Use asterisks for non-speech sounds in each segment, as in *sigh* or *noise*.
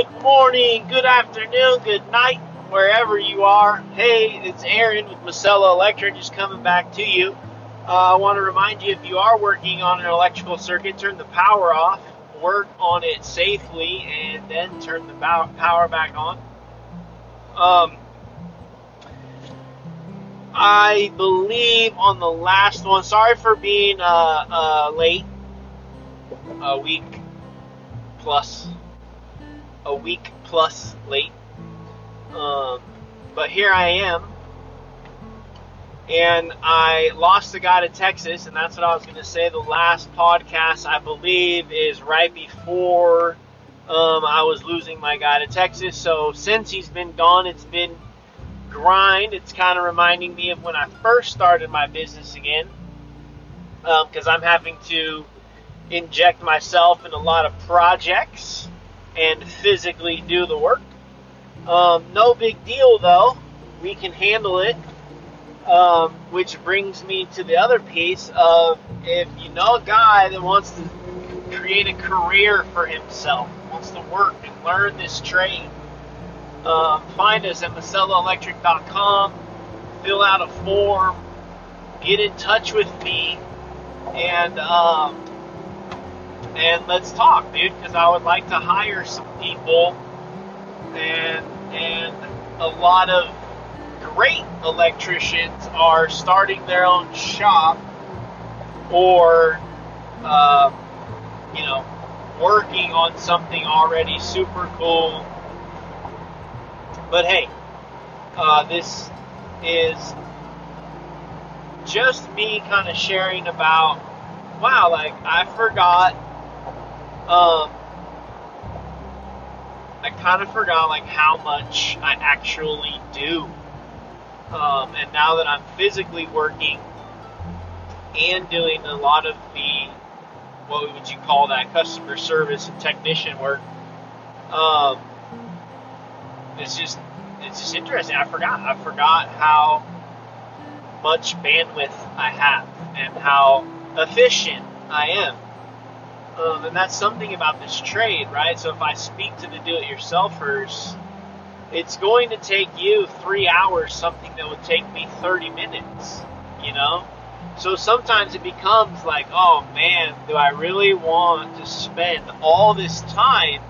Good morning, good afternoon, good night, wherever you are. Hey, it's Aaron with Masella Electric, just coming back to you. Uh, I want to remind you if you are working on an electrical circuit, turn the power off, work on it safely, and then turn the power back on. Um, I believe on the last one, sorry for being uh, uh, late, a week plus a week plus late. Um, but here I am. And I lost the guy to Texas, and that's what I was going to say. The last podcast, I believe, is right before um, I was losing my guy to Texas. So since he's been gone, it's been grind. It's kind of reminding me of when I first started my business again, because um, I'm having to inject myself in a lot of projects and physically do the work. Um, no big deal though. We can handle it. Um, which brings me to the other piece of if you know a guy that wants to create a career for himself, wants to work and learn this trade, uh, find us at macellaelectric.com, fill out a form, get in touch with me, and um, and let's talk, dude, because I would like to hire some people, and and a lot of great electricians are starting their own shop or uh, you know working on something already super cool. But hey, uh, this is just me kind of sharing about wow, like I forgot um, I kind of forgot like how much I actually do. Um, and now that I'm physically working and doing a lot of the what would you call that customer service and technician work, um, it's just it's just interesting. I forgot. I forgot how much bandwidth I have and how efficient I am. Um, and that's something about this trade, right? So if I speak to the do-it-yourselfers, it's going to take you three hours, something that would take me 30 minutes, you know? So sometimes it becomes like, oh man, do I really want to spend all this time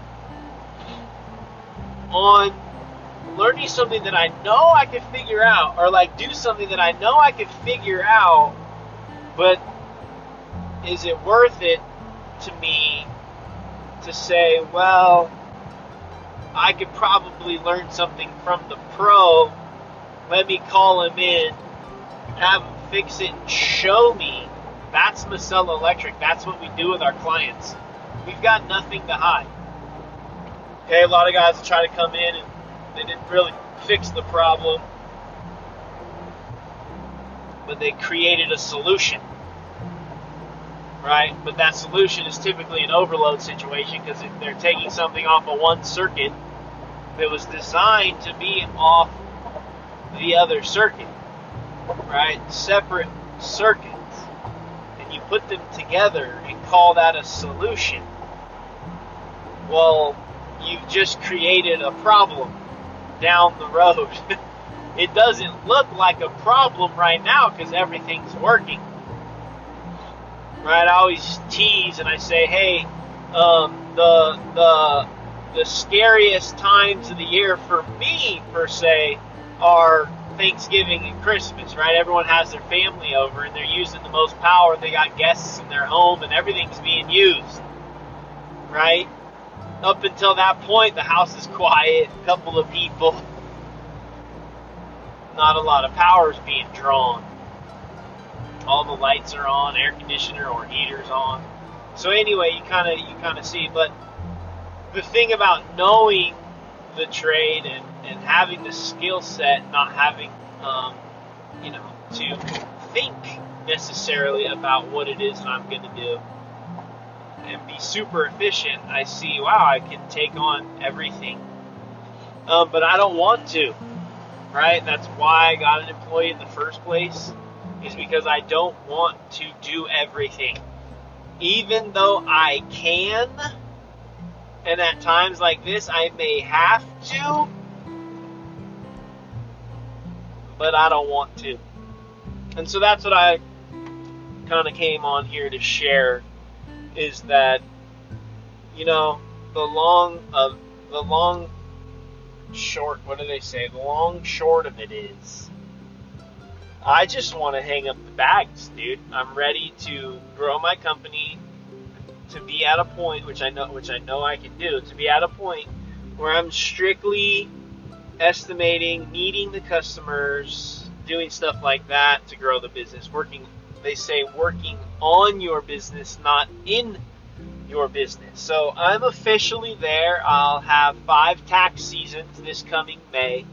on learning something that I know I can figure out, or like do something that I know I can figure out, but is it worth it to me to say, well, I could probably learn something from the pro. Let me call him in, have him fix it, and show me. That's Masella Electric. That's what we do with our clients. We've got nothing to hide. Okay, a lot of guys try to come in and they didn't really fix the problem, but they created a solution right? But that solution is typically an overload situation because if they're taking something off of one circuit that was designed to be off the other circuit, right? Separate circuits. And you put them together and call that a solution. Well, you've just created a problem down the road. *laughs* it doesn't look like a problem right now because everything's working right? I always tease and I say, hey, um, the the the scariest times of the year for me per se are Thanksgiving and Christmas, right? Everyone has their family over and they're using the most power. They got guests in their home and everything's being used, right? Up until that point, the house is *laughs* quiet, a couple of people, not a lot of power is being drawn all the lights are on, air conditioner or heaters on. So anyway, you kind of you kind of see. But the thing about knowing the trade and, and having the skill set, not having um, you know to think necessarily about what it is that I'm going to do and be super efficient, I see, wow, I can take on everything. Um, but I don't want to, right? That's why I got an employee in the first place is because I don't want to do everything. Even though I can, And at times like this, I may have to, but I don't want to. And so that's what I kind of came on here to share is that you know the long of the long short what do they say the long short of it is I just want to hang up the bags dude I'm ready to grow my company to be at a point which I know which I know I can do to be at a point where I'm strictly estimating meeting the customers doing stuff like that to grow the business working they say working on your business, not in your business. So I'm officially there. I'll have five tax seasons this coming May,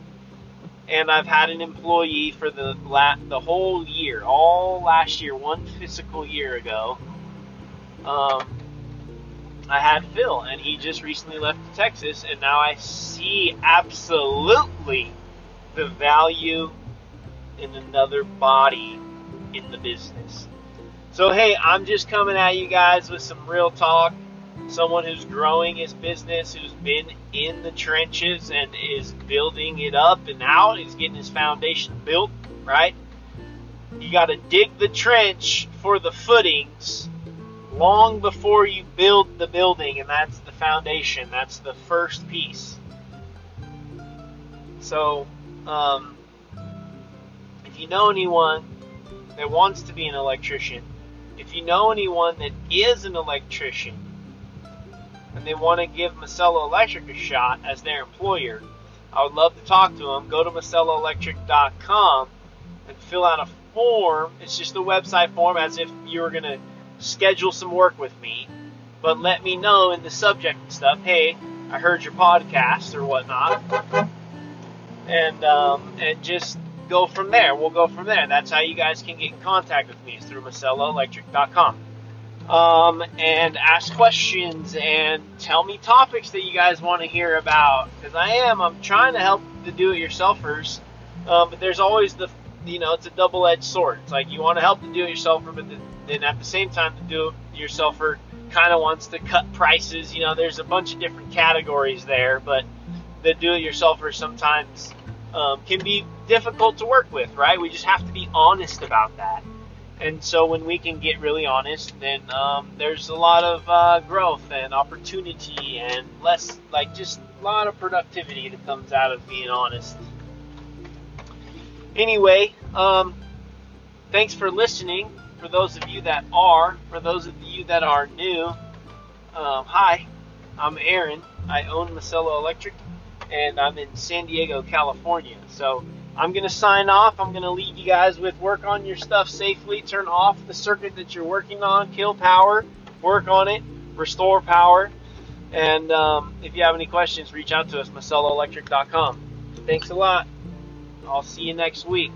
and I've had an employee for the la- the whole year, all last year, one fiscal year ago. Um, I had Phil, and he just recently left Texas, and now I see absolutely the value in another body in the business. So, hey, I'm just coming at you guys with some real talk. Someone who's growing his business, who's been in the trenches and is building it up and out, is getting his foundation built, right? You got to dig the trench for the footings long before you build the building, and that's the foundation. That's the first piece. So, um, if you know anyone that wants to be an electrician, if you know anyone that is an electrician and they want to give Masello Electric a shot as their employer, I would love to talk to them. Go to MaselloElectric.com and fill out a form. It's just a website form as if you were going to schedule some work with me. But let me know in the subject and stuff, hey, I heard your podcast or whatnot. And um, and just go from there. We'll go from there. That's how you guys can get in contact with me is through MaselloElectric.com. Um, and ask questions and tell me topics that you guys want to hear about. Because I am, I'm trying to help the do-it-yourselfers, um, but there's always the, you know, it's a double-edged sword. It's like you want to help the do-it-yourselfer, but then at the same time, the do-it-yourselfer kind of wants to cut prices. You know, there's a bunch of different categories there, but the do-it-yourselfer sometimes um, can be difficult to work with, right? We just have to be honest about that. And so when we can get really honest, then um, there's a lot of uh, growth and opportunity and less, like just a lot of productivity that comes out of being honest. Anyway, um, thanks for listening. For those of you that are, for those of you that are new, um, hi, I'm Aaron. I own Masello Electric and I'm in San Diego, California. So I'm going to sign off. I'm going to leave you guys with work on your stuff safely, turn off the circuit that you're working on, kill power, work on it, restore power. And um, if you have any questions, reach out to us, MaselloElectric.com. Thanks a lot. I'll see you next week.